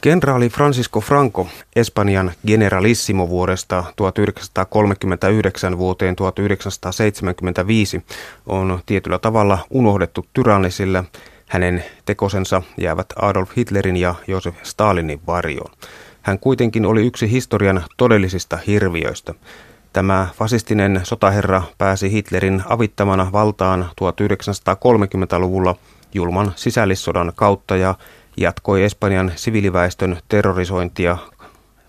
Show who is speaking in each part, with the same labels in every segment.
Speaker 1: Kenraali Francisco Franco Espanjan generalissimo vuodesta 1939 vuoteen 1975 on tietyllä tavalla unohdettu tyranni, sillä hänen tekosensa jäävät Adolf Hitlerin ja Josef Stalinin varjoon. Hän kuitenkin oli yksi historian todellisista hirviöistä. Tämä fasistinen sotaherra pääsi Hitlerin avittamana valtaan 1930-luvulla julman sisällissodan kautta ja jatkoi Espanjan siviiliväestön terrorisointia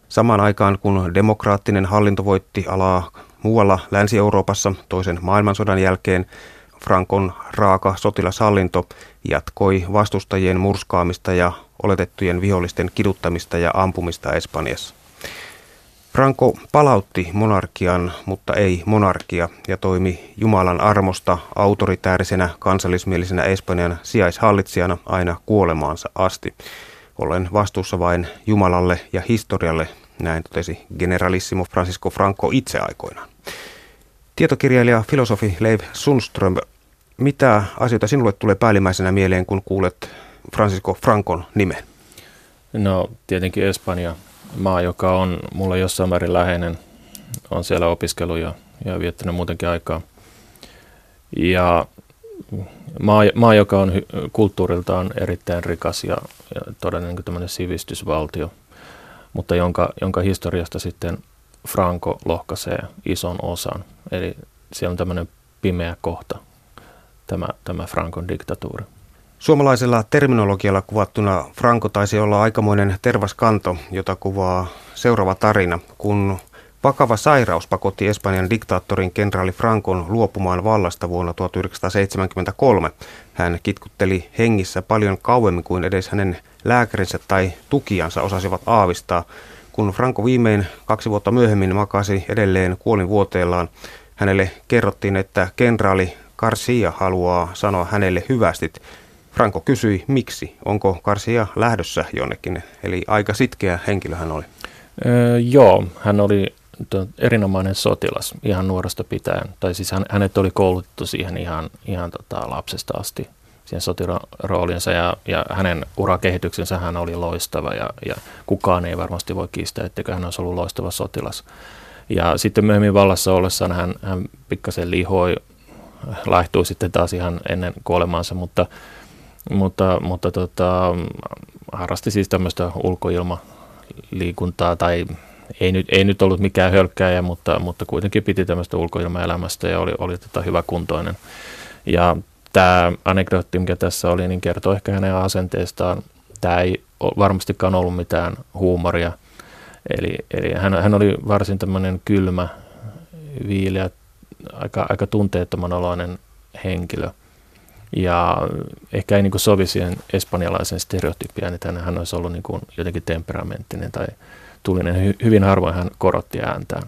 Speaker 1: samaan aikaan kun demokraattinen hallinto voitti alaa muualla Länsi-Euroopassa toisen maailmansodan jälkeen. Frankon raaka sotilashallinto jatkoi vastustajien murskaamista ja oletettujen vihollisten kiduttamista ja ampumista Espanjassa. Franco palautti monarkian, mutta ei monarkia, ja toimi Jumalan armosta autoritäärisenä kansallismielisenä Espanjan sijaishallitsijana aina kuolemaansa asti. Olen vastuussa vain Jumalalle ja historialle, näin totesi generalissimo Francisco Franco itse aikoinaan. Tietokirjailija filosofi Leif Sundström, mitä asioita sinulle tulee päällimmäisenä mieleen, kun kuulet Francisco Francon nimen?
Speaker 2: No tietenkin Espanja maa, joka on mulle jossain määrin läheinen. on siellä opiskellut ja, ja viettänyt muutenkin aikaa. Ja maa, maa joka on kulttuuriltaan erittäin rikas ja, ja niin tämmöinen sivistysvaltio, mutta jonka, jonka historiasta sitten Franco lohkaisee ison osan. Eli siellä on tämmöinen pimeä kohta, tämä, tämä Frankon diktatuuri.
Speaker 1: Suomalaisella terminologialla kuvattuna Franco taisi olla aikamoinen tervaskanto, jota kuvaa seuraava tarina, kun vakava sairaus pakotti Espanjan diktaattorin kenraali Frankon luopumaan vallasta vuonna 1973. Hän kitkutteli hengissä paljon kauemmin kuin edes hänen lääkärinsä tai tukijansa osasivat aavistaa. Kun Franco viimein kaksi vuotta myöhemmin makasi edelleen kuolinvuoteellaan, hänelle kerrottiin, että kenraali Garcia haluaa sanoa hänelle hyvästit – Franco kysyi, miksi, onko Karsia lähdössä jonnekin, eli aika sitkeä henkilö hän oli.
Speaker 2: Öö, joo, hän oli erinomainen sotilas ihan nuoresta pitäen, tai siis hän, hänet oli koulutettu siihen ihan, ihan tota lapsesta asti, siihen sotiroolinsa ja, ja hänen urakehityksensä hän oli loistava ja, ja kukaan ei varmasti voi kiistää, etteikö hän olisi ollut loistava sotilas. Ja sitten myöhemmin vallassa ollessaan hän, hän pikkasen lihoi, laihtui sitten taas ihan ennen kuolemaansa, mutta mutta, mutta tota, harrasti siis tämmöistä ulkoilmaliikuntaa tai ei nyt, ei nyt ollut mikään hölkkääjä, mutta, mutta kuitenkin piti tämmöistä ulkoilmaelämästä ja oli, oli tota hyvä kuntoinen. Ja tämä anekdootti, mikä tässä oli, niin kertoo ehkä hänen asenteestaan. Tämä ei varmastikaan ollut mitään huumoria. Eli, eli hän, hän oli varsin tämmöinen kylmä, viileä, aika, aika tunteettoman oloinen henkilö – ja ehkä ei niin kuin sovi siihen espanjalaisen stereotypiaan, että hän olisi ollut niin kuin jotenkin temperamenttinen tai tulinen. Hyvin harvoin hän korotti ääntään.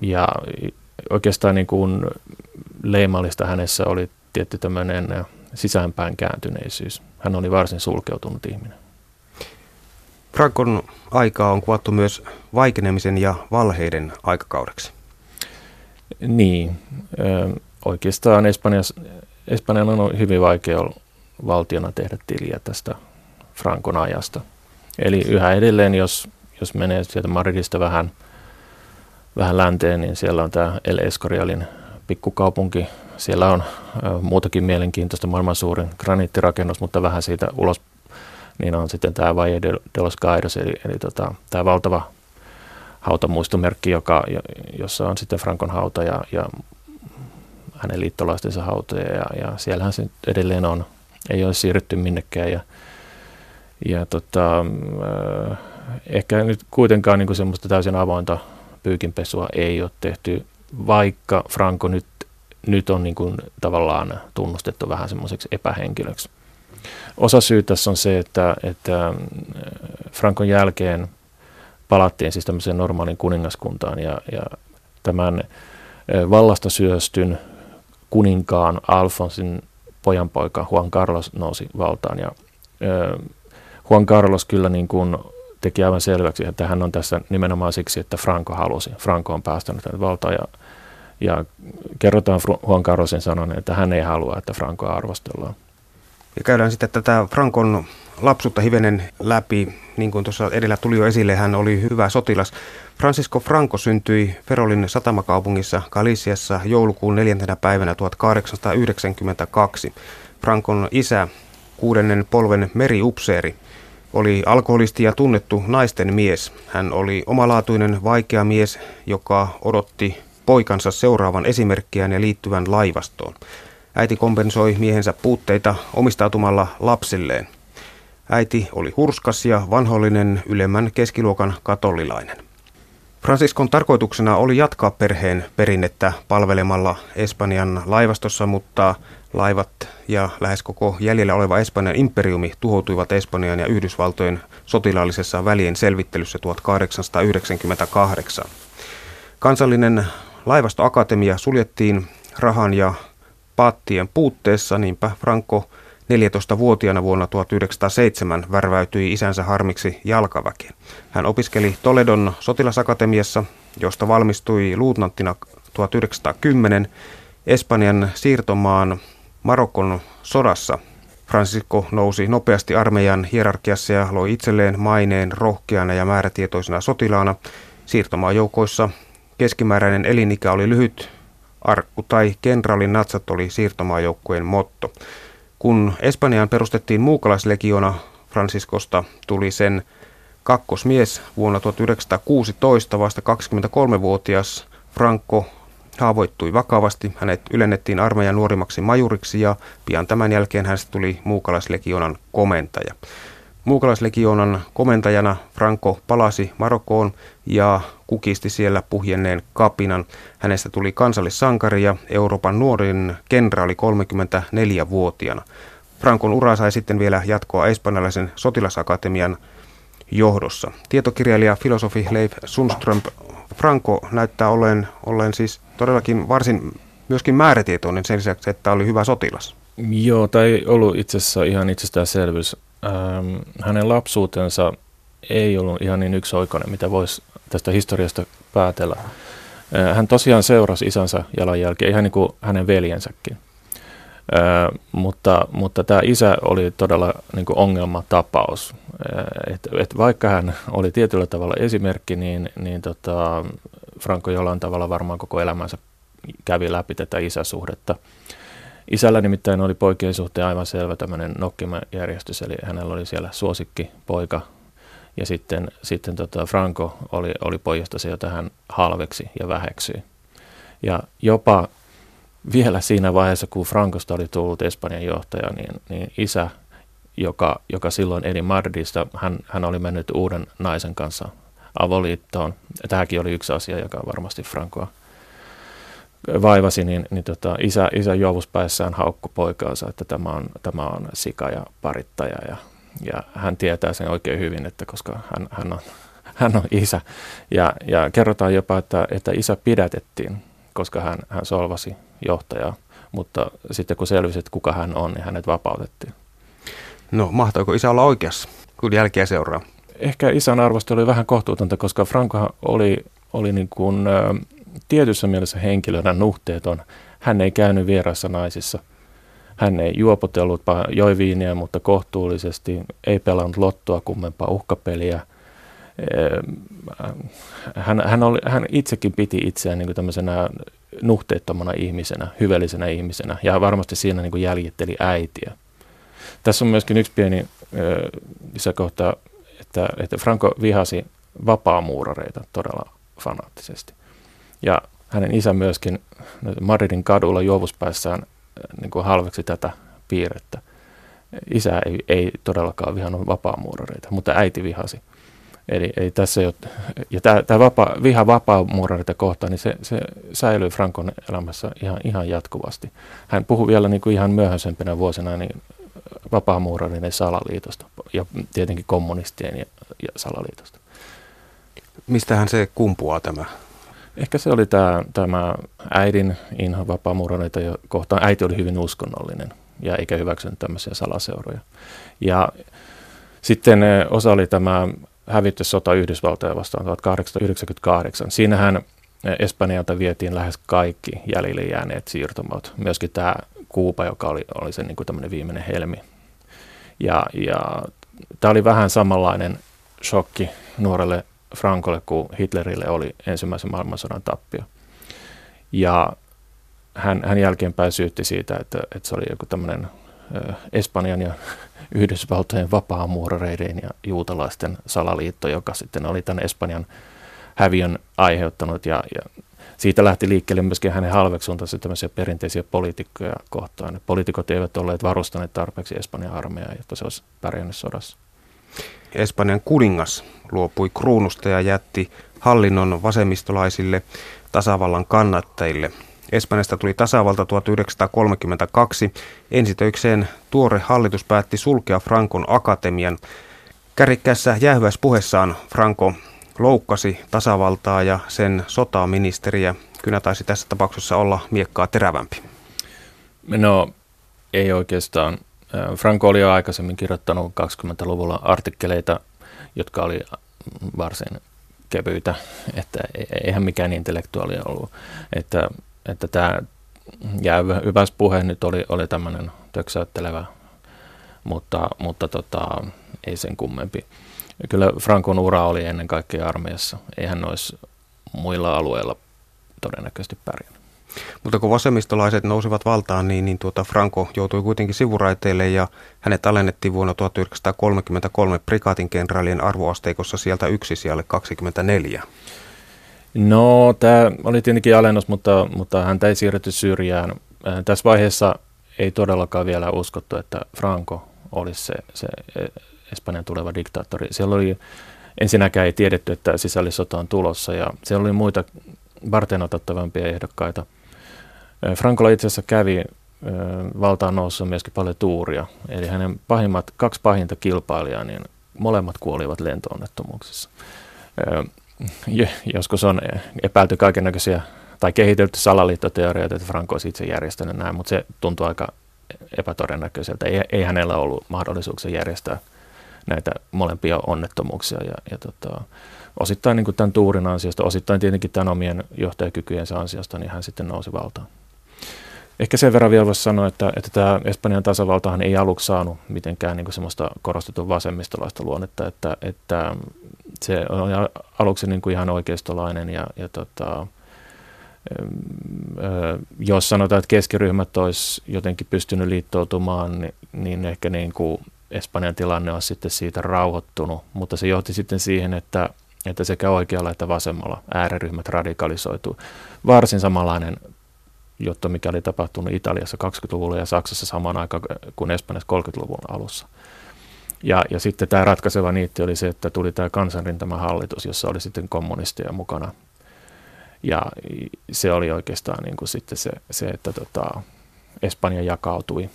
Speaker 2: Ja oikeastaan niin kuin leimallista hänessä oli tietty tämmöinen sisäänpäin kääntyneisyys. Hän oli varsin sulkeutunut ihminen.
Speaker 1: Frankon aikaa on kuvattu myös vaikenemisen ja valheiden aikakaudeksi.
Speaker 2: Niin oikeastaan Espanjas, Espanjan on hyvin vaikea valtiona tehdä tiliä tästä Frankon ajasta. Eli yhä edelleen, jos, jos menee sieltä Madridista vähän, vähän länteen, niin siellä on tämä El Escorialin pikkukaupunki. Siellä on muutakin mielenkiintoista, maailman suurin graniittirakennus, mutta vähän siitä ulos niin on sitten tämä Valle de, los Caídos, eli, eli tota, tämä valtava hautamuistomerkki, joka, jossa on sitten Frankon hauta ja, ja hänen liittolaistensa hautoja ja, ja siellähän se edelleen on. Ei ole siirrytty minnekään ja, ja tota, äh, ehkä nyt kuitenkaan niin kuin semmoista täysin avointa pyykinpesua ei ole tehty, vaikka Franco nyt, nyt on niin kuin tavallaan tunnustettu vähän semmoiseksi epähenkilöksi. Osa syy tässä on se, että, että äh, Frankon jälkeen palattiin siis tämmöiseen normaalin kuningaskuntaan ja, ja tämän äh, vallasta syöstyn kuninkaan Alfonsin pojanpoika Juan Carlos nousi valtaan ja ö, Juan Carlos kyllä niin kuin teki aivan selväksi, että hän on tässä nimenomaan siksi, että Franco halusi. Franco on päästänyt hänet valtaan ja, ja kerrotaan Juan Carlosin sanon, että hän ei halua, että Francoa arvostellaan.
Speaker 1: Ja käydään sitten tätä Frankon lapsuutta hivenen läpi. Niin kuin tuossa edellä tuli jo esille, hän oli hyvä sotilas. Francisco Franco syntyi Ferolin satamakaupungissa Galiciassa joulukuun neljäntenä päivänä 1892. Frankon isä, kuudennen polven meriupseeri, oli alkoholisti ja tunnettu naisten mies. Hän oli omalaatuinen vaikea mies, joka odotti poikansa seuraavan esimerkkiään ja liittyvän laivastoon. Äiti kompensoi miehensä puutteita omistautumalla lapsilleen. Äiti oli hurskas ja vanhollinen ylemmän keskiluokan katolilainen. Fransiskon tarkoituksena oli jatkaa perheen perinnettä palvelemalla Espanjan laivastossa, mutta laivat ja lähes koko jäljellä oleva Espanjan imperiumi tuhoutuivat Espanjan ja Yhdysvaltojen sotilaallisessa välien selvittelyssä 1898. Kansallinen laivastoakatemia suljettiin rahan ja paattien puutteessa, niinpä Franco 14-vuotiaana vuonna 1907 värväytyi isänsä harmiksi jalkaväkeen. Hän opiskeli Toledon sotilasakatemiassa, josta valmistui luutnanttina 1910 Espanjan siirtomaan Marokon sodassa. Francisco nousi nopeasti armeijan hierarkiassa ja loi itselleen maineen rohkeana ja määrätietoisena sotilaana. Siirtomaan joukoissa keskimääräinen elinikä oli lyhyt, arkku tai kenraalin natsat oli siirtomaajoukkojen motto. Kun Espanjaan perustettiin muukalaislegiona, Franciscosta tuli sen kakkosmies vuonna 1916, vasta 23-vuotias Franco haavoittui vakavasti. Hänet ylennettiin armeijan nuorimmaksi majuriksi ja pian tämän jälkeen hänestä tuli muukalaislegionan komentaja. Muukalaislegionan komentajana Franco palasi Marokkoon ja kukisti siellä puhjenneen kapinan. Hänestä tuli kansallissankari ja Euroopan nuorin kenraali 34-vuotiaana. Frankon ura sai sitten vielä jatkoa espanjalaisen sotilasakatemian johdossa. Tietokirjailija filosofi Leif Sundström Franco näyttää olleen, olleen siis todellakin varsin myöskin määrätietoinen sen lisäksi, että oli hyvä sotilas.
Speaker 2: Joo, tai ei ollut itse asiassa ihan itsestäänselvyys. Ähm, hänen lapsuutensa ei ollut ihan niin yksioikoinen, mitä voisi tästä historiasta päätellä. Äh, hän tosiaan seurasi isänsä jalanjälkeen, ihan niin kuin hänen veljensäkin. Äh, mutta, mutta tämä isä oli todella niin kuin ongelmatapaus. Äh, et, et vaikka hän oli tietyllä tavalla esimerkki, niin, niin tota, Franco jollain tavalla varmaan koko elämänsä kävi läpi tätä isäsuhdetta. Isällä nimittäin oli poikien suhteen aivan selvä tämmöinen nokkimajärjestys, eli hänellä oli siellä suosikki poika, ja sitten, sitten tota Franco oli, oli pojasta se, jota hän halveksi ja väheksyi. Ja jopa vielä siinä vaiheessa, kun Frankosta oli tullut Espanjan johtaja, niin, niin isä, joka, joka silloin eli Madridista, hän, hän oli mennyt uuden naisen kanssa avoliittoon. Tämäkin oli yksi asia, joka varmasti Frankoa vaivasi, niin, niin tota, isä, isä juovuspäissään haukku poikaansa, että tämä on, tämä on sika ja parittaja ja, ja hän tietää sen oikein hyvin, että koska hän, hän, on, hän on isä. Ja, ja kerrotaan jopa, että, että isä pidätettiin, koska hän, hän solvasi johtajaa, mutta sitten kun selvisi, että kuka hän on, niin hänet vapautettiin.
Speaker 1: No, mahtoiko isä olla oikeassa, kun jälkeä seuraa?
Speaker 2: Ehkä isän arvostelu oli vähän kohtuutonta, koska Franko oli, oli niin kuin, ä, tietyssä mielessä henkilönä nuhteeton. Hän ei käynyt vieraissa naisissa. Hän ei juopotellut, joi viiniä, mutta kohtuullisesti, ei pelannut lottoa kummempaa uhkapeliä. Hän, hän, oli, hän itsekin piti itseään niin kuin tämmöisenä nuhteettomana ihmisenä, hyvällisenä ihmisenä ja varmasti siinä niin kuin jäljitteli äitiä. Tässä on myöskin yksi pieni lisäkohta, että, että Franco vihasi vapaamuurareita todella fanaattisesti. Ja hänen isä myöskin Madridin kadulla juovuspäissään niin kuin halveksi tätä piirrettä. Isä ei, ei todellakaan vihannut vapaamuurareita, mutta äiti vihasi. Eli ei tässä ole, ja tämä, tämä vapa, viha vapaamuurareita kohtaan, niin se, se säilyy Frankon elämässä ihan, ihan jatkuvasti. Hän puhui vielä niin kuin ihan myöhäisempänä vuosina niin vapaamuurareiden salaliitosta ja tietenkin kommunistien ja, ja salaliitosta.
Speaker 1: Mistähän se kumpuaa tämä?
Speaker 2: Ehkä se oli tämä, tämä äidin inho vapaamuurareita kohtaan. Äiti oli hyvin uskonnollinen ja eikä hyväksynyt tämmöisiä salaseuroja. Ja sitten eh, osa oli tämä hävityssota Yhdysvaltoja vastaan 1898. Siinähän eh, Espanjalta vietiin lähes kaikki jäljelle jääneet siirtomaat. Myöskin tämä Kuupa, joka oli, oli se niin kuin viimeinen helmi Ja, ja tämä oli vähän samanlainen shokki nuorelle Frankolle kuin Hitlerille oli ensimmäisen maailmansodan tappio. Ja hän, hän jälkeenpäin syytti siitä, että, että se oli joku tämmöinen Espanjan ja Yhdysvaltojen vapaamuurareiden ja juutalaisten salaliitto, joka sitten oli tämän Espanjan häviön aiheuttanut ja, ja siitä lähti liikkeelle myöskin hänen halveksuntansa tämmöisiä perinteisiä poliitikkoja kohtaan. Poliitikot eivät olleet varustaneet tarpeeksi Espanjan armeijaa, jotta se olisi pärjännyt sodassa.
Speaker 1: Espanjan kuningas luopui kruunusta ja jätti hallinnon vasemmistolaisille tasavallan kannattajille. Espanjasta tuli tasavalta 1932. Ensitöikseen tuore hallitus päätti sulkea Frankon akatemian. Kärikkässä jäähyväispuheessaan Franco loukkasi tasavaltaa ja sen sotaministeriä. Kyllä taisi tässä tapauksessa olla miekkaa terävämpi.
Speaker 2: No ei oikeastaan. Franco oli jo aikaisemmin kirjoittanut 20-luvulla artikkeleita, jotka oli varsin kevyitä, että e-, eihän mikään intellektuaali ollut. Että, että tämä jäävyväs puhe nyt oli, oli tämmöinen töksäyttelevä, mutta, mutta tota, ei sen kummempi. Kyllä Frankon ura oli ennen kaikkea armeijassa. Eihän olisi muilla alueilla todennäköisesti pärjännyt.
Speaker 1: Mutta kun vasemmistolaiset nousivat valtaan, niin, niin tuota Franco joutui kuitenkin sivuraiteille ja hänet alennettiin vuonna 1933 prikaatin kenraalien arvoasteikossa sieltä yksi siellä 24.
Speaker 2: No, tämä oli tietenkin alennus, mutta, mutta häntä ei siirretty syrjään. Äh, tässä vaiheessa ei todellakaan vielä uskottu, että Franco olisi se, se Espanjan tuleva diktaattori. Siellä oli ensinnäkään ei tiedetty, että sisällissota on tulossa ja siellä oli muita varten otettavampia ehdokkaita. Frankolla itse asiassa kävi valtaan noussa myöskin paljon tuuria. Eli hänen pahimmat, kaksi pahinta kilpailijaa, niin molemmat kuolivat lentoonnettomuuksissa. Joskus on epäilty kaiken näköisiä tai kehitelty salaliittoteorioita, että Franco olisi itse järjestänyt näin, mutta se tuntuu aika epätodennäköiseltä. Ei, ei hänellä ollut mahdollisuuksia järjestää näitä molempia onnettomuuksia. Ja, ja tota, osittain niin tämän tuurin ansiosta, osittain tietenkin tämän omien johtajakykyjensä ansiosta, niin hän sitten nousi valtaan. Ehkä sen verran vielä voisi sanoa, että, että tämä Espanjan tasavaltahan ei aluksi saanut mitenkään niin semmoista korostetun vasemmistolaista luonnetta, että, että se on aluksi niin kuin ihan oikeistolainen ja, ja tota, jos sanotaan, että keskiryhmät olisi jotenkin pystynyt liittoutumaan, niin, niin ehkä niin kuin Espanjan tilanne on sitten siitä rauhoittunut, mutta se johti sitten siihen, että, että sekä oikealla että vasemmalla ääriryhmät radikalisoituu. Varsin samanlainen juttu, mikä oli tapahtunut Italiassa 20-luvulla ja Saksassa samaan aikaan kuin Espanjassa 30-luvun alussa. Ja, ja sitten tämä ratkaiseva niitti oli se, että tuli tämä kansanrintamahallitus, jossa oli sitten kommunisteja mukana. Ja se oli oikeastaan niin kuin sitten se, se että tota, Espanja jakautui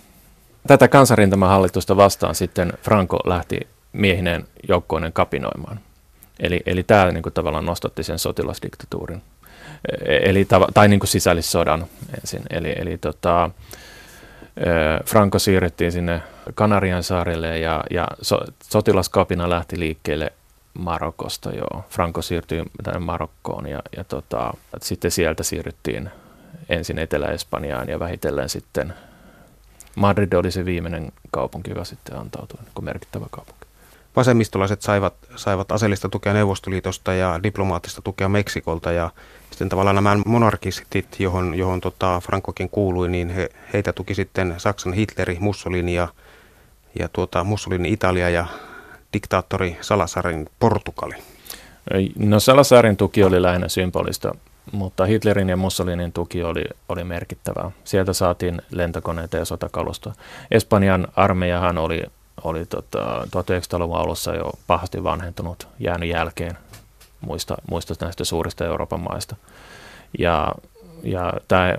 Speaker 2: Tätä kansanrintamahallitusta vastaan sitten Franco lähti miehineen joukkoinen kapinoimaan. Eli, eli tämä niin kuin tavallaan nostatti sen sotilasdiktatuurin, eli, tai niin kuin sisällissodan ensin. Eli, eli tota, Franco siirrettiin sinne Kanarian saarille ja, ja so, sotilaskapina lähti liikkeelle Marokosta. Joo. Franco siirtyi tänne Marokkoon ja, ja tota, sitten sieltä siirryttiin ensin Etelä-Espanjaan ja vähitellen sitten Madrid oli se viimeinen kaupunki, joka sitten antautui niin merkittävä kaupunki.
Speaker 1: Vasemmistolaiset saivat, saivat aseellista tukea Neuvostoliitosta ja diplomaattista tukea Meksikolta ja sitten tavallaan nämä monarkistit, johon, johon tota Frankokin kuului, niin he, heitä tuki sitten Saksan Hitleri, Mussolini ja, ja tuota Mussolini Italia ja diktaattori Salasarin Portugali.
Speaker 2: No Salasarin tuki oli lähinnä symbolista mutta Hitlerin ja Mussolinin tuki oli, oli merkittävää. Sieltä saatiin lentokoneita ja sotakalustoa. Espanjan armeijahan oli, oli tota, 1900-luvun alussa jo pahasti vanhentunut, jäänyt jälkeen muista, muista näistä suurista Euroopan maista. Ja, ja tämä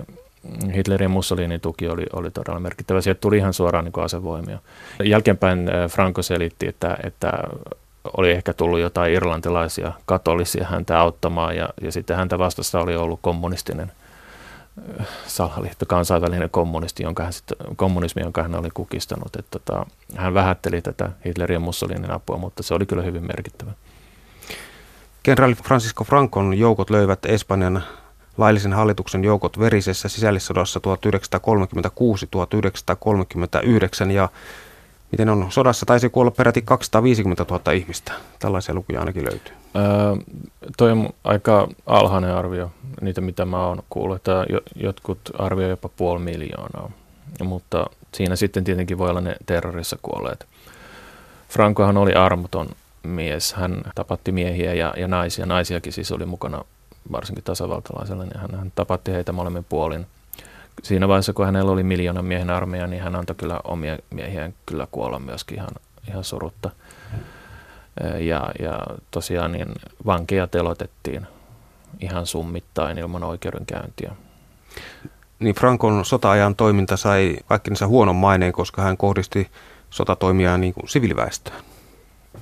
Speaker 2: Hitlerin ja Mussolinin tuki oli, oli todella merkittävä. Sieltä tuli ihan suoraan niin asevoimia. Jälkeenpäin Franco selitti, että, että oli ehkä tullut jotain irlantilaisia katolisia häntä auttamaan ja, ja sitten häntä vastassa oli ollut kommunistinen salaliitto, kansainvälinen kommunisti, jonka hän sitten, kommunismi, jonka hän oli kukistanut. Että tota, hän vähätteli tätä Hitlerin ja Mussolinin apua, mutta se oli kyllä hyvin merkittävä.
Speaker 1: Kenraali Francisco Francon joukot löivät Espanjan laillisen hallituksen joukot verisessä sisällissodassa 1936-1939 ja Miten on? Sodassa taisi kuolla peräti 250 000 ihmistä. Tällaisia lukuja ainakin löytyy.
Speaker 2: Öö, toi on aika alhainen arvio, niitä mitä mä oon kuullut, että jotkut arvioivat jopa puoli miljoonaa. Mutta siinä sitten tietenkin voi olla ne terrorissa kuolleet. Frankohan oli armoton mies. Hän tapatti miehiä ja, ja naisia. Naisiakin siis oli mukana varsinkin tasavaltalaisella, niin hän, hän tapatti heitä molemmin puolin. Siinä vaiheessa, kun hänellä oli miljoonan miehen armeija, niin hän antoi kyllä omia miehiään kyllä kuolla myöskin ihan, ihan surutta. Ja, ja tosiaan niin vankeja telotettiin ihan summittain ilman oikeudenkäyntiä.
Speaker 1: Niin Frankon sota-ajan toiminta sai kaikkinensa huonon maineen, koska hän kohdisti sotatoimia niin kuin siviiliväestöön.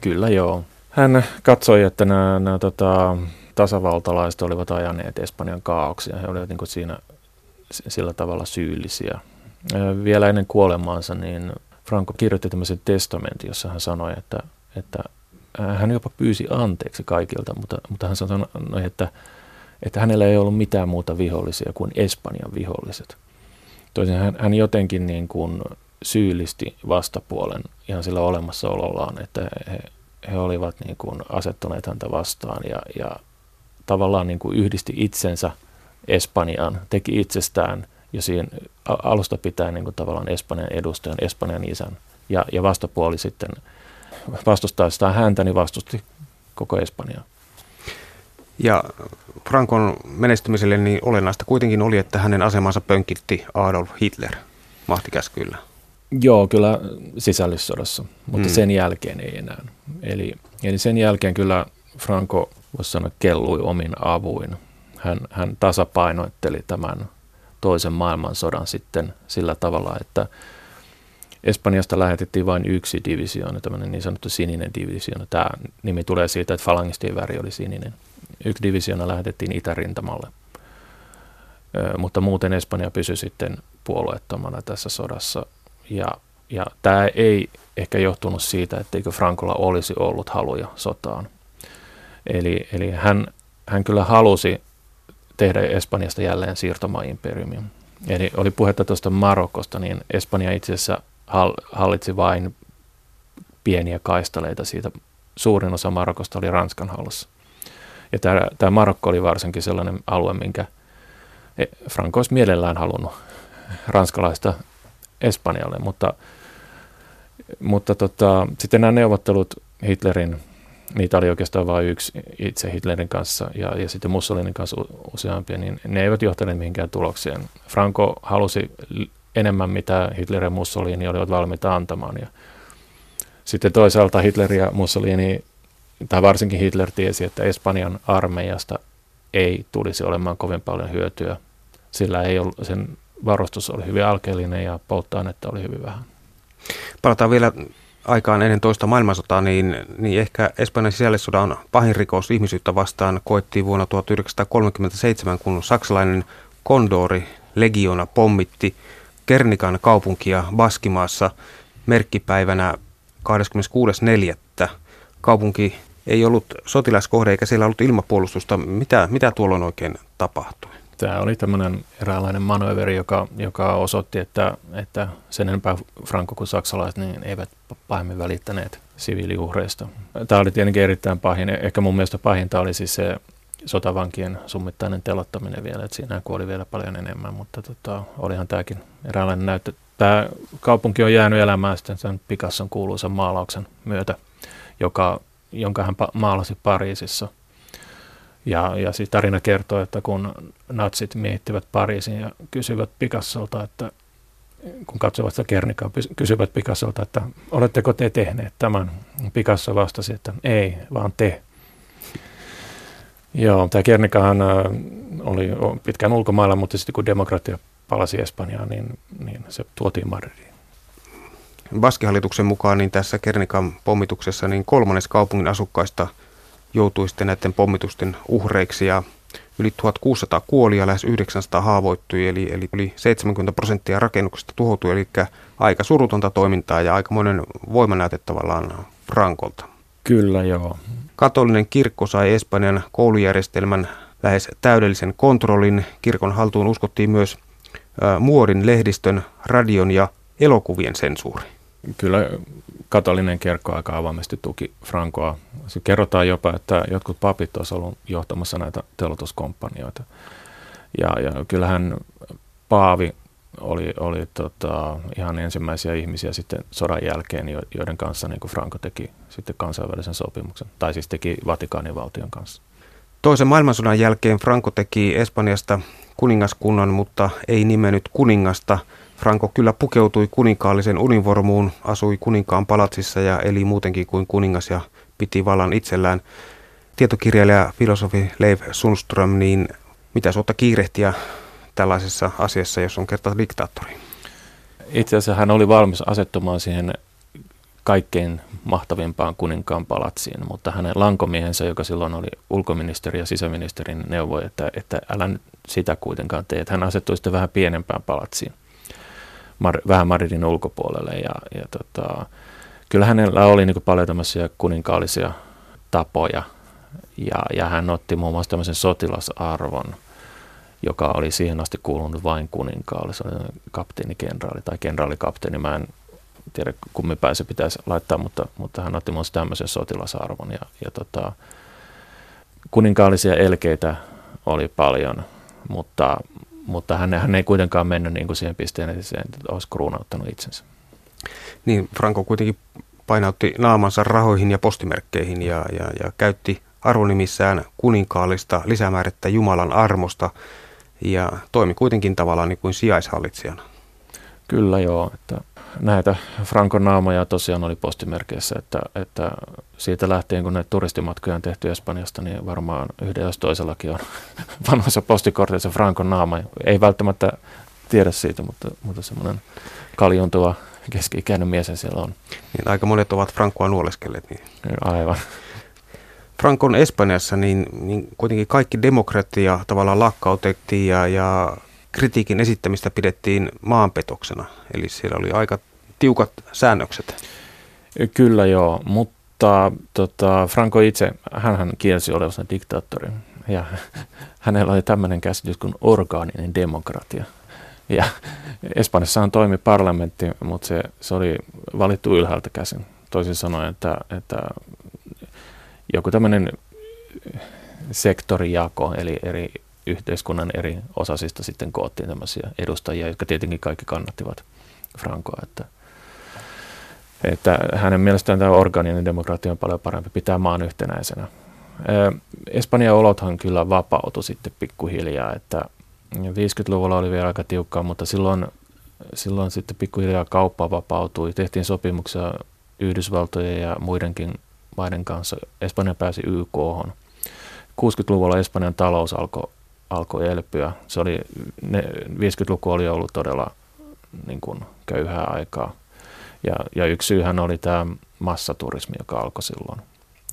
Speaker 2: Kyllä joo. Hän katsoi, että nämä, nämä tota, tasavaltalaiset olivat ajaneet Espanjan kaauksia. He olivat niin kuin siinä sillä tavalla syyllisiä. Vielä ennen kuolemaansa niin Franco kirjoitti tämmöisen testamentin, jossa hän sanoi, että, että hän jopa pyysi anteeksi kaikilta, mutta, mutta hän sanoi, että, että hänellä ei ollut mitään muuta vihollisia kuin Espanjan viholliset. Toisin hän, hän jotenkin niin kuin syyllisti vastapuolen ihan sillä olemassaolollaan, että he, he olivat niin kuin asettuneet häntä vastaan ja, ja tavallaan niin kuin yhdisti itsensä Espanjaan, teki itsestään jo siinä alusta pitäen niin kuin tavallaan Espanjan edustajan, Espanjan isän. Ja, ja vastapuoli sitten vastustaessaan häntä, niin vastusti koko Espanjaa.
Speaker 1: Ja Frankon menestymiselle niin olennaista kuitenkin oli, että hänen asemansa pönkitti Adolf Hitler mahtikäskyllä.
Speaker 2: Joo, kyllä sisällissodassa, mutta mm. sen jälkeen ei enää. Eli, eli sen jälkeen kyllä Franco, voisi sanoa, kellui omin avuin. Hän, hän tasapainoitteli tämän toisen maailmansodan sitten sillä tavalla, että Espanjasta lähetettiin vain yksi divisioona, tämmöinen niin sanottu sininen divisioona. Tämä nimi tulee siitä, että falangistien väri oli sininen. Yksi divisioona lähetettiin itärintamalle, Ö, mutta muuten Espanja pysyi sitten puolueettomana tässä sodassa ja, ja tämä ei ehkä johtunut siitä, etteikö Frankolla olisi ollut haluja sotaan. Eli, eli hän, hän kyllä halusi tehdä Espanjasta jälleen siirtomaa-imperiumin. Eli oli puhetta tuosta Marokosta, niin Espanja itse asiassa hallitsi vain pieniä kaistaleita siitä. Suurin osa Marokosta oli Ranskan hallussa. Ja tämä, tämä Marokko oli varsinkin sellainen alue, minkä Franco olisi mielellään halunnut ranskalaista Espanjalle, mutta, mutta tota, sitten nämä neuvottelut Hitlerin, niitä oli oikeastaan vain yksi itse Hitlerin kanssa ja, ja sitten Mussolinin kanssa useampia, niin ne eivät johtaneet mihinkään tulokseen. Franco halusi enemmän, mitä Hitler ja Mussolini olivat valmiita antamaan. Ja sitten toisaalta Hitler ja Mussolini, tai varsinkin Hitler tiesi, että Espanjan armeijasta ei tulisi olemaan kovin paljon hyötyä. Sillä ei ollut, sen varustus oli hyvin alkeellinen ja polttoainetta oli hyvin vähän.
Speaker 1: Palataan vielä aikaan ennen toista maailmansotaa, niin, niin ehkä Espanjan sisällissodan pahin rikos ihmisyyttä vastaan koettiin vuonna 1937, kun saksalainen kondori legiona pommitti Kernikan kaupunkia Baskimaassa merkkipäivänä 26.4. Kaupunki ei ollut sotilaskohde eikä siellä ollut ilmapuolustusta. Mitä, mitä tuolloin oikein tapahtui?
Speaker 2: Tämä oli tämmöinen eräänlainen manööveri, joka, joka osoitti, että, että sen enempää Franco kuin saksalaiset niin eivät pahemmin välittäneet siviiliuhreista. Tämä oli tietenkin erittäin pahin. Ehkä mun mielestä pahinta oli siis se sotavankien summittainen telottaminen vielä, että siinä kuoli vielä paljon enemmän, mutta tota, olihan tämäkin eräänlainen näyttö. Tämä kaupunki on jäänyt elämään sitten sen Picasson kuuluisen maalauksen myötä, joka, jonka hän maalasi Pariisissa – ja, ja siis tarina kertoo, että kun natsit miehittivät Pariisin ja kysyvät Picassolta, että kun katsovat sitä Kernikaa, kysyvät Picassolta, että oletteko te tehneet tämän? Picasso vastasi, että ei, vaan te. Joo, tämä Kernikahan oli pitkään ulkomailla, mutta sitten kun demokratia palasi Espanjaan, niin, niin se tuotiin Madridiin.
Speaker 1: Baskihallituksen mukaan niin tässä Kernikan pommituksessa niin kolmannes kaupungin asukkaista – joutui sitten näiden pommitusten uhreiksi ja yli 1600 kuoli ja lähes 900 haavoittui, eli, eli yli 70 prosenttia rakennuksista tuhoutui, eli aika surutonta toimintaa ja aika monen voimanäyte tavallaan Frankolta.
Speaker 2: Kyllä, joo.
Speaker 1: Katolinen kirkko sai Espanjan koulujärjestelmän lähes täydellisen kontrollin. Kirkon haltuun uskottiin myös ä, muodin, lehdistön, radion ja elokuvien sensuuri.
Speaker 2: kyllä katolinen kirkko aika avoimesti tuki Frankoa. Se kerrotaan jopa, että jotkut papit olisivat ollut johtamassa näitä telotuskompanioita. Ja, ja kyllähän Paavi oli, oli tota, ihan ensimmäisiä ihmisiä sitten sodan jälkeen, joiden kanssa niin kuin Franco teki sitten kansainvälisen sopimuksen, tai siis teki Vatikaanin valtion kanssa.
Speaker 1: Toisen maailmansodan jälkeen Franco teki Espanjasta kuningaskunnan, mutta ei nimennyt kuningasta. Franco kyllä pukeutui kuninkaallisen univormuun, asui kuninkaan palatsissa ja eli muutenkin kuin kuningas ja piti vallan itsellään. Tietokirjailija filosofi Leif Sundström, niin mitä suotta kiirehtiä tällaisessa asiassa, jos on kerta diktaattori?
Speaker 2: Itse asiassa hän oli valmis asettumaan siihen kaikkein mahtavimpaan kuninkaan palatsiin, mutta hänen lankomiehensä, joka silloin oli ulkoministeri ja sisäministerin neuvoi, että, että älä sitä kuitenkaan tee, että hän asettui sitten vähän pienempään palatsiin, Mar, vähän Madridin ulkopuolelle ja, ja tota, kyllä hänellä oli niin paljon tämmöisiä kuninkaallisia tapoja ja, ja hän otti muun muassa tämmöisen sotilasarvon – joka oli siihen asti kuulunut vain kuninkaalle. Se oli kapteeni-kenraali tai kenraalikapteeni. Mä en tiedä kummin päin se pitäisi laittaa, mutta, mutta hän otti myös tämmöisen sotilasarvon. Ja, ja tota, kuninkaallisia elkeitä oli paljon, mutta, mutta hän, hän ei kuitenkaan mennyt niin kuin siihen pisteen, että olisi kruunauttanut itsensä.
Speaker 1: Niin, Franco kuitenkin painautti naamansa rahoihin ja postimerkkeihin ja, ja, ja käytti arvonimissään kuninkaallista lisämäärättä Jumalan armosta ja toimi kuitenkin tavallaan niin kuin sijaishallitsijana.
Speaker 2: Kyllä joo, että näitä Frankon naamoja tosiaan oli postimerkeissä, että, että siitä lähtien kun näitä turistimatkoja on tehty Espanjasta, niin varmaan yhden jos toisellakin on vanhoissa postikorteissa Frankon naama. Ei välttämättä tiedä siitä, mutta, mutta semmoinen kaljuntuva keski-ikäinen mies siellä on.
Speaker 1: Niin, aika monet ovat Frankoa nuoleskelleet. Niin.
Speaker 2: Aivan.
Speaker 1: Frankon Espanjassa, niin, niin kuitenkin kaikki demokratia tavallaan lakkautettiin ja, ja kritiikin esittämistä pidettiin maanpetoksena. Eli siellä oli aika tiukat säännökset.
Speaker 2: Kyllä joo, mutta tota, Franco itse, hän kielsi olevansa diktaattori. Ja hänellä oli tämmöinen käsitys kuin orgaaninen demokratia. Ja Espanjassahan toimi parlamentti, mutta se, se oli valittu ylhäältä käsin. Toisin sanoen, että, että joku tämmöinen sektorijako, eli eri yhteiskunnan eri osasista sitten koottiin tämmöisiä edustajia, jotka tietenkin kaikki kannattivat Frankoa, että, että hänen mielestään tämä organinen demokratia on paljon parempi, pitää maan yhtenäisenä. Espanjan olothan kyllä vapautui sitten pikkuhiljaa, että 50-luvulla oli vielä aika tiukkaa, mutta silloin, silloin sitten pikkuhiljaa kauppa vapautui, tehtiin sopimuksia Yhdysvaltojen ja muidenkin maiden kanssa. Espanja pääsi YK. 60-luvulla Espanjan talous alkoi alkoi elpyä. Se oli, ne, 50-luku oli ollut todella niin kuin, köyhää aikaa. Ja, ja yksi syyhän oli tämä massaturismi, joka alkoi silloin.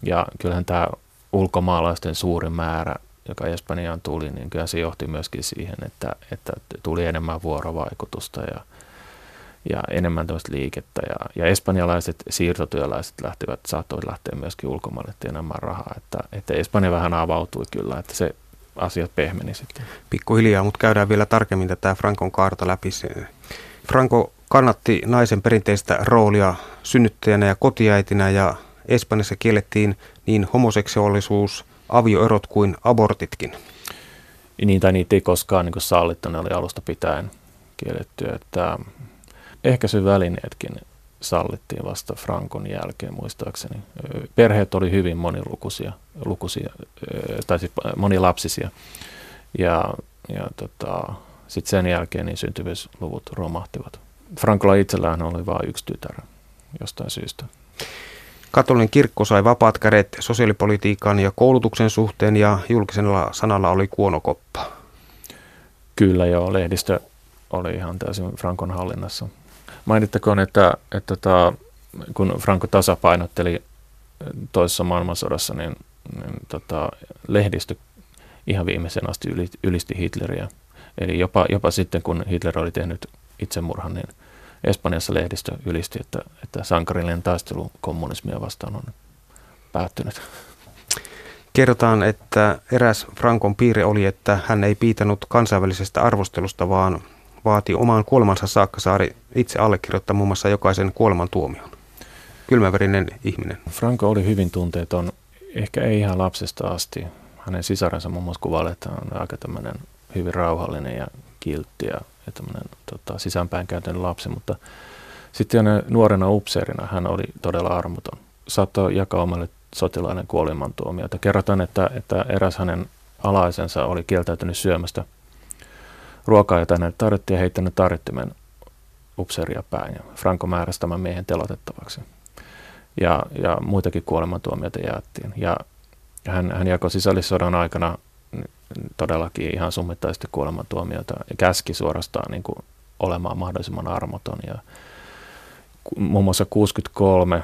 Speaker 2: Ja kyllähän tämä ulkomaalaisten suuri määrä, joka Espanjaan tuli, niin kyllä se johti myöskin siihen, että, että tuli enemmän vuorovaikutusta ja, ja enemmän tämmöistä liikettä. Ja, ja espanjalaiset siirtotyöläiset lähtivät, saattoi lähteä myöskin ulkomaille tienaamaan rahaa. Että, että Espanja vähän avautui kyllä, että se asiat pehmeni sitten.
Speaker 1: Pikkuhiljaa, mutta käydään vielä tarkemmin tätä Frankon kaarta läpi. Franco kannatti naisen perinteistä roolia synnyttäjänä ja kotiäitinä ja Espanjassa kiellettiin niin homoseksuaalisuus, avioerot kuin abortitkin.
Speaker 2: Niin, tai niitä ei koskaan niin sallittu, ne oli alusta pitäen kielletty. Että ehkä se välineetkin sallittiin vasta Frankon jälkeen muistaakseni. Perheet oli hyvin monilukuisia, lukuisia, tai siis monilapsisia. Ja, ja tota, sitten sen jälkeen niin syntyvyysluvut romahtivat. Frankolla itsellään oli vain yksi tytär jostain syystä.
Speaker 1: Katolinen kirkko sai vapaat kädet sosiaalipolitiikan ja koulutuksen suhteen ja julkisella sanalla oli kuonokoppa.
Speaker 2: Kyllä joo, lehdistö oli ihan täysin Frankon hallinnassa. Mainittakoon, että, että tota, kun Franco tasapainotteli toisessa maailmansodassa, niin, niin tota, lehdistö ihan viimeisen asti ylisti Hitleriä. Eli jopa, jopa sitten, kun Hitler oli tehnyt itsemurhan, niin Espanjassa lehdistö ylisti, että, että sankarillinen taistelu kommunismia vastaan on päättynyt.
Speaker 1: Kerrotaan, että eräs Frankon piirre oli, että hän ei piitanut kansainvälisestä arvostelusta, vaan vaati omaan kuolemansa saakka saari itse allekirjoittaa muun muassa jokaisen kuolemantuomion. Kylmäverinen ihminen.
Speaker 2: Franco oli hyvin tunteeton, ehkä ei ihan lapsesta asti. Hänen sisarensa muun muassa kuvailee, että on aika tämmöinen hyvin rauhallinen ja kiltti ja, ja tämmöinen tota, sisäänpäin lapsi, mutta sitten nuorena upseerina hän oli todella armoton. Saattoi jakaa omalle sotilaiden kuolemantuomiota. Kerrotaan, että, että eräs hänen alaisensa oli kieltäytynyt syömästä ruokaa, jota hänelle tarjottiin ja heittänyt tarjottimen upseeria päin. Ja Franco määräsi tämän miehen telotettavaksi. Ja, ja muitakin kuolemantuomioita jaettiin. Ja hän, hän jakoi sisällissodan aikana todellakin ihan summittaisesti kuolemantuomioita ja käski suorastaan niin kuin olemaan mahdollisimman armoton. Ja muun muassa 63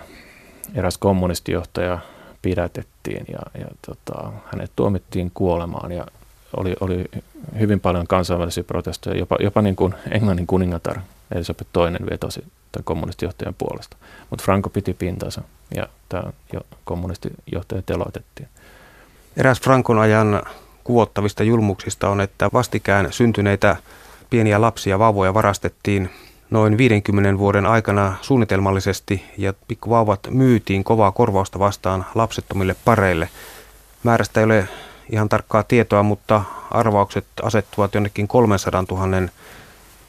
Speaker 2: eräs kommunistijohtaja pidätettiin ja, ja tota, hänet tuomittiin kuolemaan ja oli, oli hyvin paljon kansainvälisiä protestoja, jopa, jopa niin kuin Englannin kuningatar Elisabeth toinen vetosi tämän kommunistijohtajan puolesta. Mutta Franco piti pintansa ja tämä jo kommunistijohtaja teloitettiin.
Speaker 1: Eräs Frankon ajan kuvottavista julmuksista on, että vastikään syntyneitä pieniä lapsia, vauvoja varastettiin noin 50 vuoden aikana suunnitelmallisesti ja pikkuvauvat myytiin kovaa korvausta vastaan lapsettomille pareille. Määrästä ei ole ihan tarkkaa tietoa, mutta arvaukset asettuvat jonnekin 300 000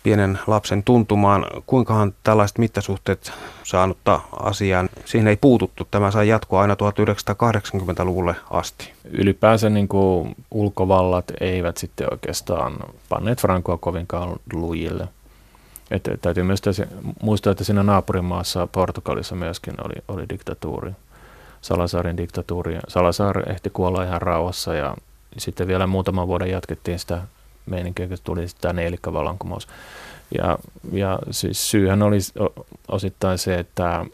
Speaker 1: pienen lapsen tuntumaan. Kuinkahan tällaiset mittasuhteet saanutta asiaan? Siihen ei puututtu. Tämä sai jatkoa aina 1980-luvulle asti.
Speaker 2: Ylipäänsä niin kuin ulkovallat eivät sitten oikeastaan panneet Frankoa kovinkaan lujille. Että täytyy myös muistaa, että siinä naapurimaassa Portugalissa myöskin oli, oli diktatuuri. Salasarin diktatuuri. Salazar ehti kuolla ihan rauhassa ja sitten vielä muutaman vuoden jatkettiin sitä meininkiä, kun tuli tämä neelikkavallankumous. Ja, ja siis syyhän oli osittain se, että,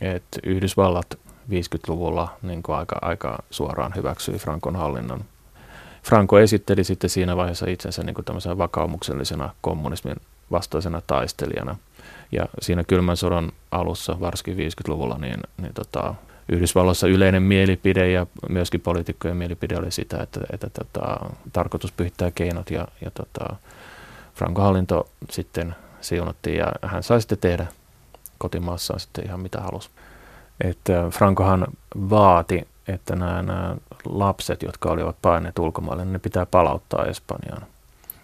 Speaker 2: että Yhdysvallat 50-luvulla niin aika, aika suoraan hyväksyi Frankon hallinnon. Franco esitteli sitten siinä vaiheessa itsensä niin tämmöisenä vakaumuksellisena kommunismin vastaisena taistelijana. Ja siinä kylmän sodan alussa, varsinkin 50-luvulla, niin, niin tota, Yhdysvalloissa yleinen mielipide ja myöskin poliitikkojen mielipide oli sitä, että, että tota, tarkoitus pyhittää keinot ja, ja tota, Franco hallinto sitten siunattiin ja hän sai sitten tehdä kotimaassaan sitten ihan mitä halusi. Että Frankohan vaati, että nämä, nämä lapset, jotka olivat paineet ulkomaille, ne pitää palauttaa Espanjaan.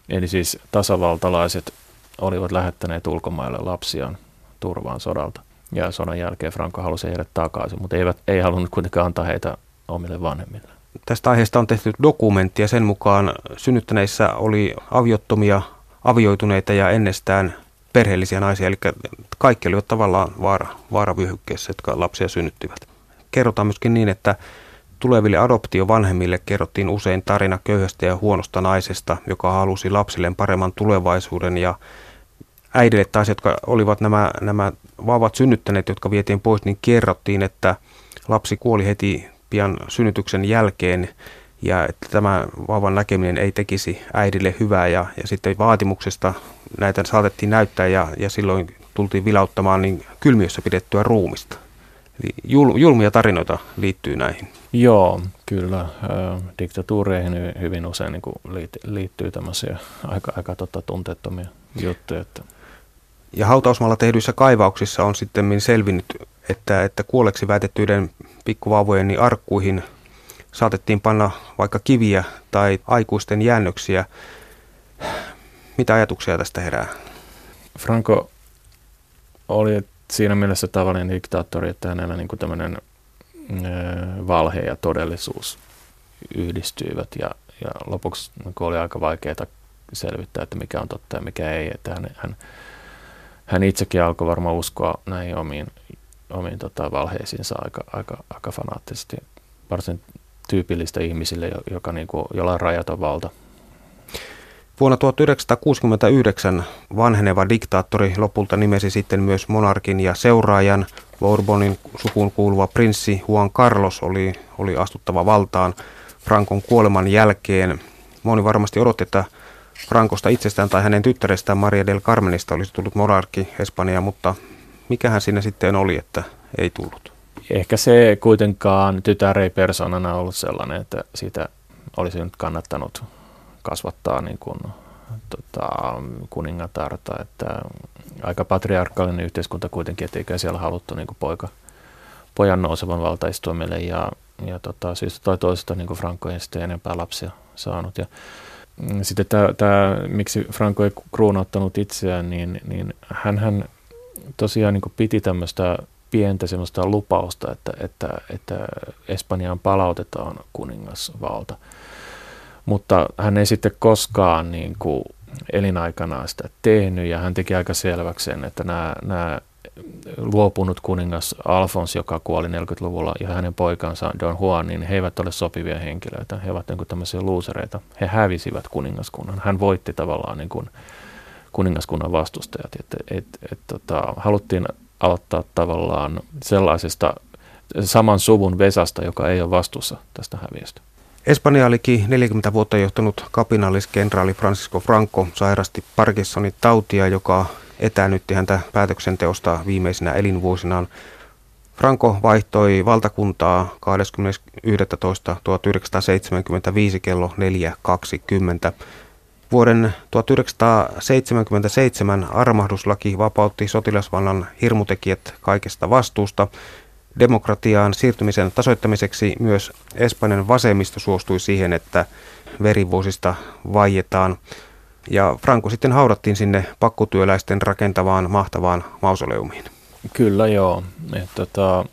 Speaker 2: Eli siis tasavaltalaiset olivat lähettäneet ulkomaille lapsiaan turvaan sodalta. Ja sodan jälkeen Franco halusi heidät takaisin, mutta eivät, ei halunnut kuitenkaan antaa heitä omille vanhemmille.
Speaker 1: Tästä aiheesta on tehty dokumentti ja sen mukaan synnyttäneissä oli aviottomia, avioituneita ja ennestään perheellisiä naisia, eli kaikki olivat tavallaan vaara, vaaravyöhykkeessä, jotka lapsia synnyttivät. Kerrotaan myöskin niin, että tuleville adoptiovanhemmille kerrottiin usein tarina köyhästä ja huonosta naisesta, joka halusi lapsilleen paremman tulevaisuuden ja äidille taas, jotka olivat nämä, nämä vauvat synnyttäneet, jotka vietiin pois, niin kerrottiin, että lapsi kuoli heti pian synnytyksen jälkeen ja että tämä vauvan näkeminen ei tekisi äidille hyvää ja, ja sitten vaatimuksesta näitä saatettiin näyttää ja, ja silloin tultiin vilauttamaan niin kylmiössä pidettyä ruumista. Eli jul, julmia tarinoita liittyy näihin.
Speaker 2: Joo, kyllä. Diktatuureihin hyvin usein niin liittyy tämmöisiä aika, aika tota, tunteettomia juttuja. Että
Speaker 1: ja hautausmaalla tehdyissä kaivauksissa on sitten selvinnyt, että, että kuolleeksi väitettyiden pikkuvauvojen niin arkkuihin saatettiin panna vaikka kiviä tai aikuisten jäännöksiä. Mitä ajatuksia tästä herää?
Speaker 2: Franco oli siinä mielessä tavallinen diktaattori, että hänellä niin kuin tämmöinen valhe ja todellisuus yhdistyivät ja, ja lopuksi oli aika vaikeaa selvittää, että mikä on totta ja mikä ei. Että hän, hän hän itsekin alkoi varmaan uskoa näihin omiin, omiin tota, valheisiinsa aika, aika, aika fanaattisesti. Varsin tyypillistä ihmisille, joka niin kuin, jolla on rajaton valta.
Speaker 1: Vuonna 1969 vanheneva diktaattori lopulta nimesi sitten myös monarkin ja seuraajan. Bourbonin sukuun kuuluva prinssi Juan Carlos oli, oli astuttava valtaan Frankon kuoleman jälkeen. Moni varmasti odotti, että Frankosta itsestään tai hänen tyttärestään Maria del Carmenista olisi tullut monarkki Espanjaa, mutta mikähän siinä sitten oli, että ei tullut?
Speaker 2: Ehkä se kuitenkaan tytär ei persoonana ollut sellainen, että siitä olisi nyt kannattanut kasvattaa niin kuin tota, kuningatarta, että aika patriarkaalinen yhteiskunta kuitenkin, etteikä siellä haluttu niin kuin poika, pojan nousevan valtaistuimelle ja, ja tota, syystä tai toisesta niin kuin sitten enempää lapsia saanut. Ja, sitten tämä, tämä, miksi Franco ei kruunauttanut itseään, niin, niin hän tosiaan niin piti tämmöistä pientä semmoista lupausta, että, että, että Espanjaan palautetaan kuningasvalta. Mutta hän ei sitten koskaan niin kuin elinaikanaan sitä tehnyt ja hän teki aika selväksi sen, että nämä, nämä luopunut kuningas Alfons, joka kuoli 40-luvulla, ja hänen poikansa Don Juan, niin he eivät ole sopivia henkilöitä. He ovat niin kuin tämmöisiä luusereita. He hävisivät kuningaskunnan. Hän voitti tavallaan niin kuin kuningaskunnan vastustajat. Et, et, et, tota, haluttiin aloittaa tavallaan sellaisesta saman suvun vesasta, joka ei ole vastuussa tästä häviöstä.
Speaker 1: Espanja olikin 40 vuotta johtanut kapinalliskenraali Francisco Franco sairasti Parkinsonin tautia, joka etänytti häntä päätöksenteosta viimeisinä elinvuosinaan. Franco vaihtoi valtakuntaa 20.11.1975 kello 4.20. Vuoden 1977 armahduslaki vapautti sotilasvallan hirmutekijät kaikesta vastuusta. Demokratiaan siirtymisen tasoittamiseksi myös Espanjan vasemmisto suostui siihen, että verivuosista vaietaan. Ja Franco sitten haudattiin sinne pakkotyöläisten rakentavaan mahtavaan mausoleumiin.
Speaker 2: Kyllä joo. Et, tota,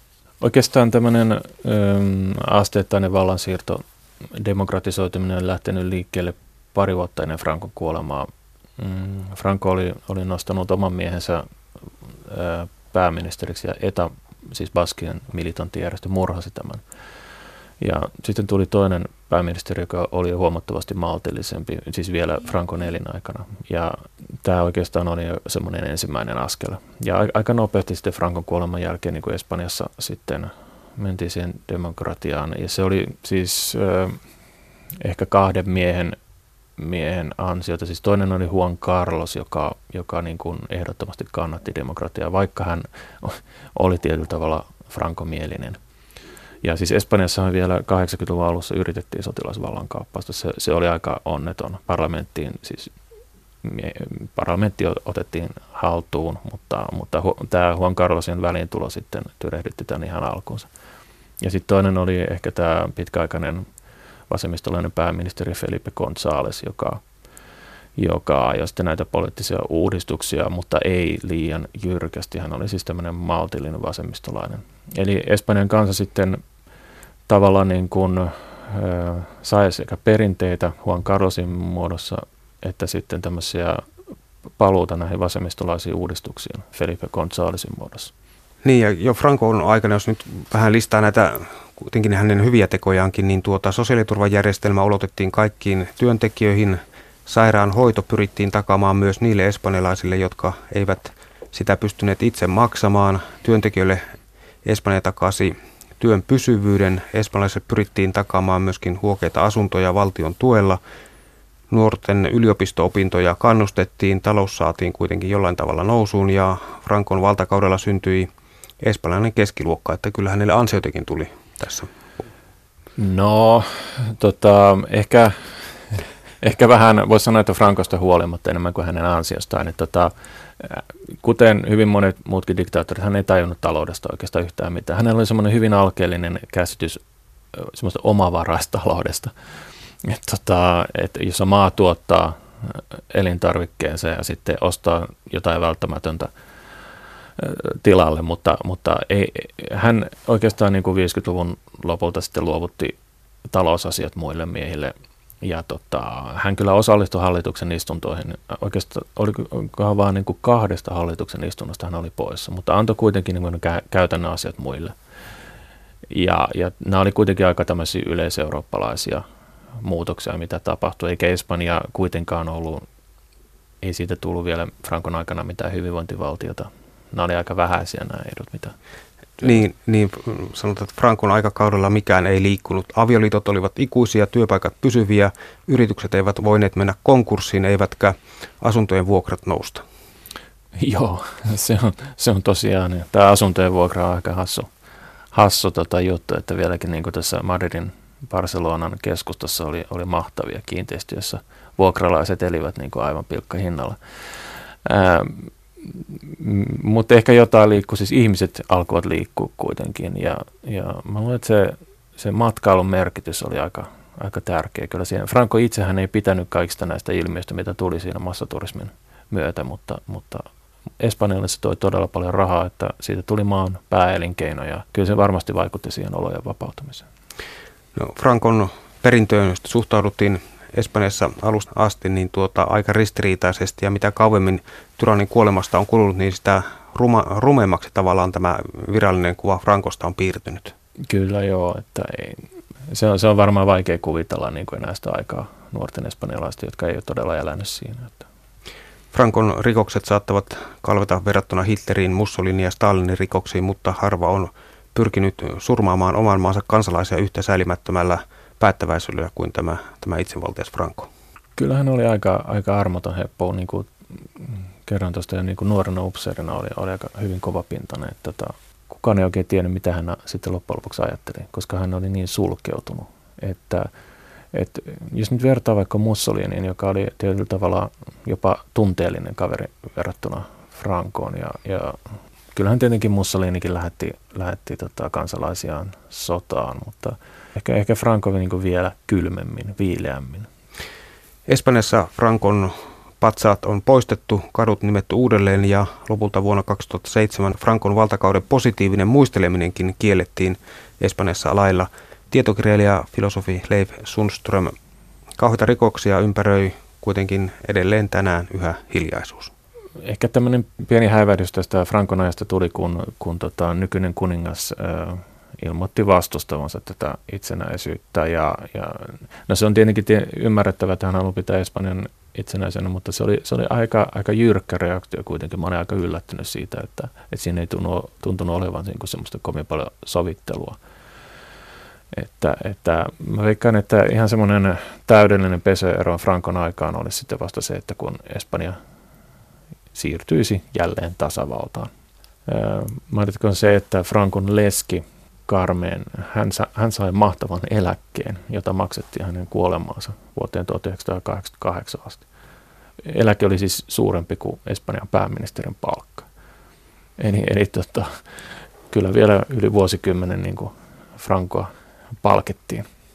Speaker 2: oikeastaan tämmöinen ähm, asteittainen vallansiirto, demokratisoituminen on lähtenyt liikkeelle pari vuotta ennen Frankon kuolemaa. Mm, Franco oli, oli nostanut oman miehensä ää, pääministeriksi ja ETA, siis Baskien militanttijärjestö, murhasi tämän. Ja sitten tuli toinen pääministeri, joka oli huomattavasti maltillisempi, siis vielä Frankon elinaikana. Ja tämä oikeastaan oli semmoinen ensimmäinen askel. Ja aika nopeasti sitten Frankon kuoleman jälkeen niin kuin Espanjassa sitten mentiin siihen demokratiaan. Ja se oli siis äh, ehkä kahden miehen miehen ansiota. Siis toinen oli Juan Carlos, joka, joka niin kuin ehdottomasti kannatti demokratiaa, vaikka hän oli tietyllä tavalla frankomielinen. Ja siis Espanjassa vielä 80-luvun alussa yritettiin sotilasvallan kaappausta. Se, se oli aika onneton. Parlamenttiin, siis parlamentti otettiin haltuun, mutta, mutta tämä Juan Carlosin väliintulo sitten tyrehdytti tämän ihan alkuunsa. Ja sitten toinen oli ehkä tämä pitkäaikainen vasemmistolainen pääministeri Felipe González, joka, joka ajoi sitten näitä poliittisia uudistuksia, mutta ei liian jyrkästi. Hän oli siis tämmöinen maltillinen vasemmistolainen. Eli Espanjan kanssa sitten tavallaan niin kuin, äh, sai sekä perinteitä Juan Carlosin muodossa, että sitten tämmöisiä paluuta näihin vasemmistolaisiin uudistuksiin Felipe Gonzálezin muodossa.
Speaker 1: Niin ja jo Frankon aikana, jos nyt vähän listaa näitä kuitenkin hänen hyviä tekojaankin, niin tuota sosiaaliturvajärjestelmä ulotettiin kaikkiin työntekijöihin. Sairaanhoito pyrittiin takaamaan myös niille espanjalaisille, jotka eivät sitä pystyneet itse maksamaan. Työntekijöille Espanja takasi työn pysyvyyden. Espanjalaisille pyrittiin takaamaan myöskin huokeita asuntoja valtion tuella. Nuorten yliopisto-opintoja kannustettiin, talous saatiin kuitenkin jollain tavalla nousuun ja Frankon valtakaudella syntyi espanjalainen keskiluokka, että kyllä hänelle ansioitakin tuli tässä?
Speaker 2: No, tota, ehkä, ehkä vähän voisi sanoa, että Frankosta huolimatta enemmän kuin hänen ansiostaan. Että tota, kuten hyvin monet muutkin diktaattorit, hän ei tajunnut taloudesta oikeastaan yhtään mitään. Hänellä oli semmoinen hyvin alkeellinen käsitys semmoista omavaraista taloudesta. Että tota, että jos maa tuottaa elintarvikkeensa ja sitten ostaa jotain välttämätöntä – tilalle, mutta, mutta ei, hän oikeastaan niin kuin 50-luvun lopulta sitten luovutti talousasiat muille miehille ja tota, hän kyllä osallistui hallituksen istuntoihin. Oikeastaan oli vaan niin kuin kahdesta hallituksen istunnosta hän oli poissa, mutta antoi kuitenkin niin kuin käytännön asiat muille. Ja, ja nämä oli kuitenkin aika tämmöisiä yleiseurooppalaisia muutoksia, mitä tapahtui, eikä Espanja kuitenkaan ollut, ei siitä tullut vielä Frankon aikana mitään hyvinvointivaltiota nämä oli aika vähäisiä nämä edut, mitä
Speaker 1: niin, niin sanotaan, että Frankon aikakaudella mikään ei liikkunut. Avioliitot olivat ikuisia, työpaikat pysyviä, yritykset eivät voineet mennä konkurssiin, eivätkä asuntojen vuokrat nousta.
Speaker 2: Joo, se on, se on tosiaan. Tämä asuntojen vuokra on aika hassu, hassu tota juttu, että vieläkin niin kuin tässä Madridin Barcelonan keskustassa oli, oli mahtavia kiinteistöjä, joissa vuokralaiset elivät niin kuin aivan pilkkahinnalla. Ää, mutta ehkä jotain liikkuu, siis ihmiset alkoivat liikkua kuitenkin ja, ja mä luulen, että se, se matkailun merkitys oli aika, aika tärkeä. Kyllä siinä, Franco itsehän ei pitänyt kaikista näistä ilmiöistä, mitä tuli siinä massaturismin myötä, mutta, mutta Espanjalle se toi todella paljon rahaa, että siitä tuli maan pääelinkeino ja kyllä se varmasti vaikutti siihen olojen vapautumiseen.
Speaker 1: No, Frankon perintöön suhtauduttiin Espanjassa alusta asti niin tuota, aika ristiriitaisesti ja mitä kauemmin tyrannin kuolemasta on kulunut, niin sitä ruma, rumemmaksi tavallaan tämä virallinen kuva Frankosta on piirtynyt.
Speaker 2: Kyllä joo, että ei, se, on, se on varmaan vaikea kuvitella niin kuin enää sitä aikaa nuorten espanjalaisten, jotka ei ole todella elänyt siinä. Että.
Speaker 1: Frankon rikokset saattavat kalveta verrattuna Hitlerin, Mussolinin ja Stalinin rikoksiin, mutta harva on pyrkinyt surmaamaan oman maansa kansalaisia yhtä säilimättömällä päättäväisyydellä kuin tämä, tämä itsevaltias Franco.
Speaker 2: Kyllähän oli aika, aika armoton heppo, niin kuin kerran tuosta jo niin kuin nuorena upseerina oli, oli aika hyvin kovapintainen, että tota, kukaan ei oikein tiennyt, mitä hän sitten loppujen lopuksi ajatteli, koska hän oli niin sulkeutunut, että et jos nyt vertaa vaikka Mussoliniin, joka oli tietyllä tavalla jopa tunteellinen kaveri verrattuna Frankoon, ja, ja kyllähän tietenkin Mussolinikin lähetti, lähetti tota kansalaisiaan sotaan, mutta ehkä, ehkä Franco niin vielä kylmemmin, viileämmin.
Speaker 1: Espanjassa Frankon patsaat on poistettu, kadut nimetty uudelleen ja lopulta vuonna 2007 Frankon valtakauden positiivinen muisteleminenkin kiellettiin Espanjassa lailla. Tietokirjailija filosofi Leif Sundström. Kauheita rikoksia ympäröi kuitenkin edelleen tänään yhä hiljaisuus.
Speaker 2: Ehkä tämmöinen pieni häivähdys tästä Frankon ajasta tuli, kun, kun tota, nykyinen kuningas äh, ilmoitti vastustavansa tätä itsenäisyyttä. Ja, ja, no se on tietenkin ymmärrettävää, että hän haluaa pitää Espanjan itsenäisenä, mutta se oli, se oli aika, aika jyrkkä reaktio kuitenkin. Mä olin aika yllättynyt siitä, että, että siinä ei tunnu, tuntunut olevan niin semmoista kovin paljon sovittelua. Että, että mä veikkaan, että ihan semmoinen täydellinen peseero Frankon aikaan olisi sitten vasta se, että kun Espanja siirtyisi jälleen tasavaltaan. Mainitkoon se, että Frankon leski Carmen, hän, sa, hän sai mahtavan eläkkeen, jota maksettiin hänen kuolemaansa vuoteen 1988 asti. Eläke oli siis suurempi kuin Espanjan pääministerin palkka. Eli, eli tota, kyllä vielä yli vuosikymmenen niin kuin Francoa palkittiin.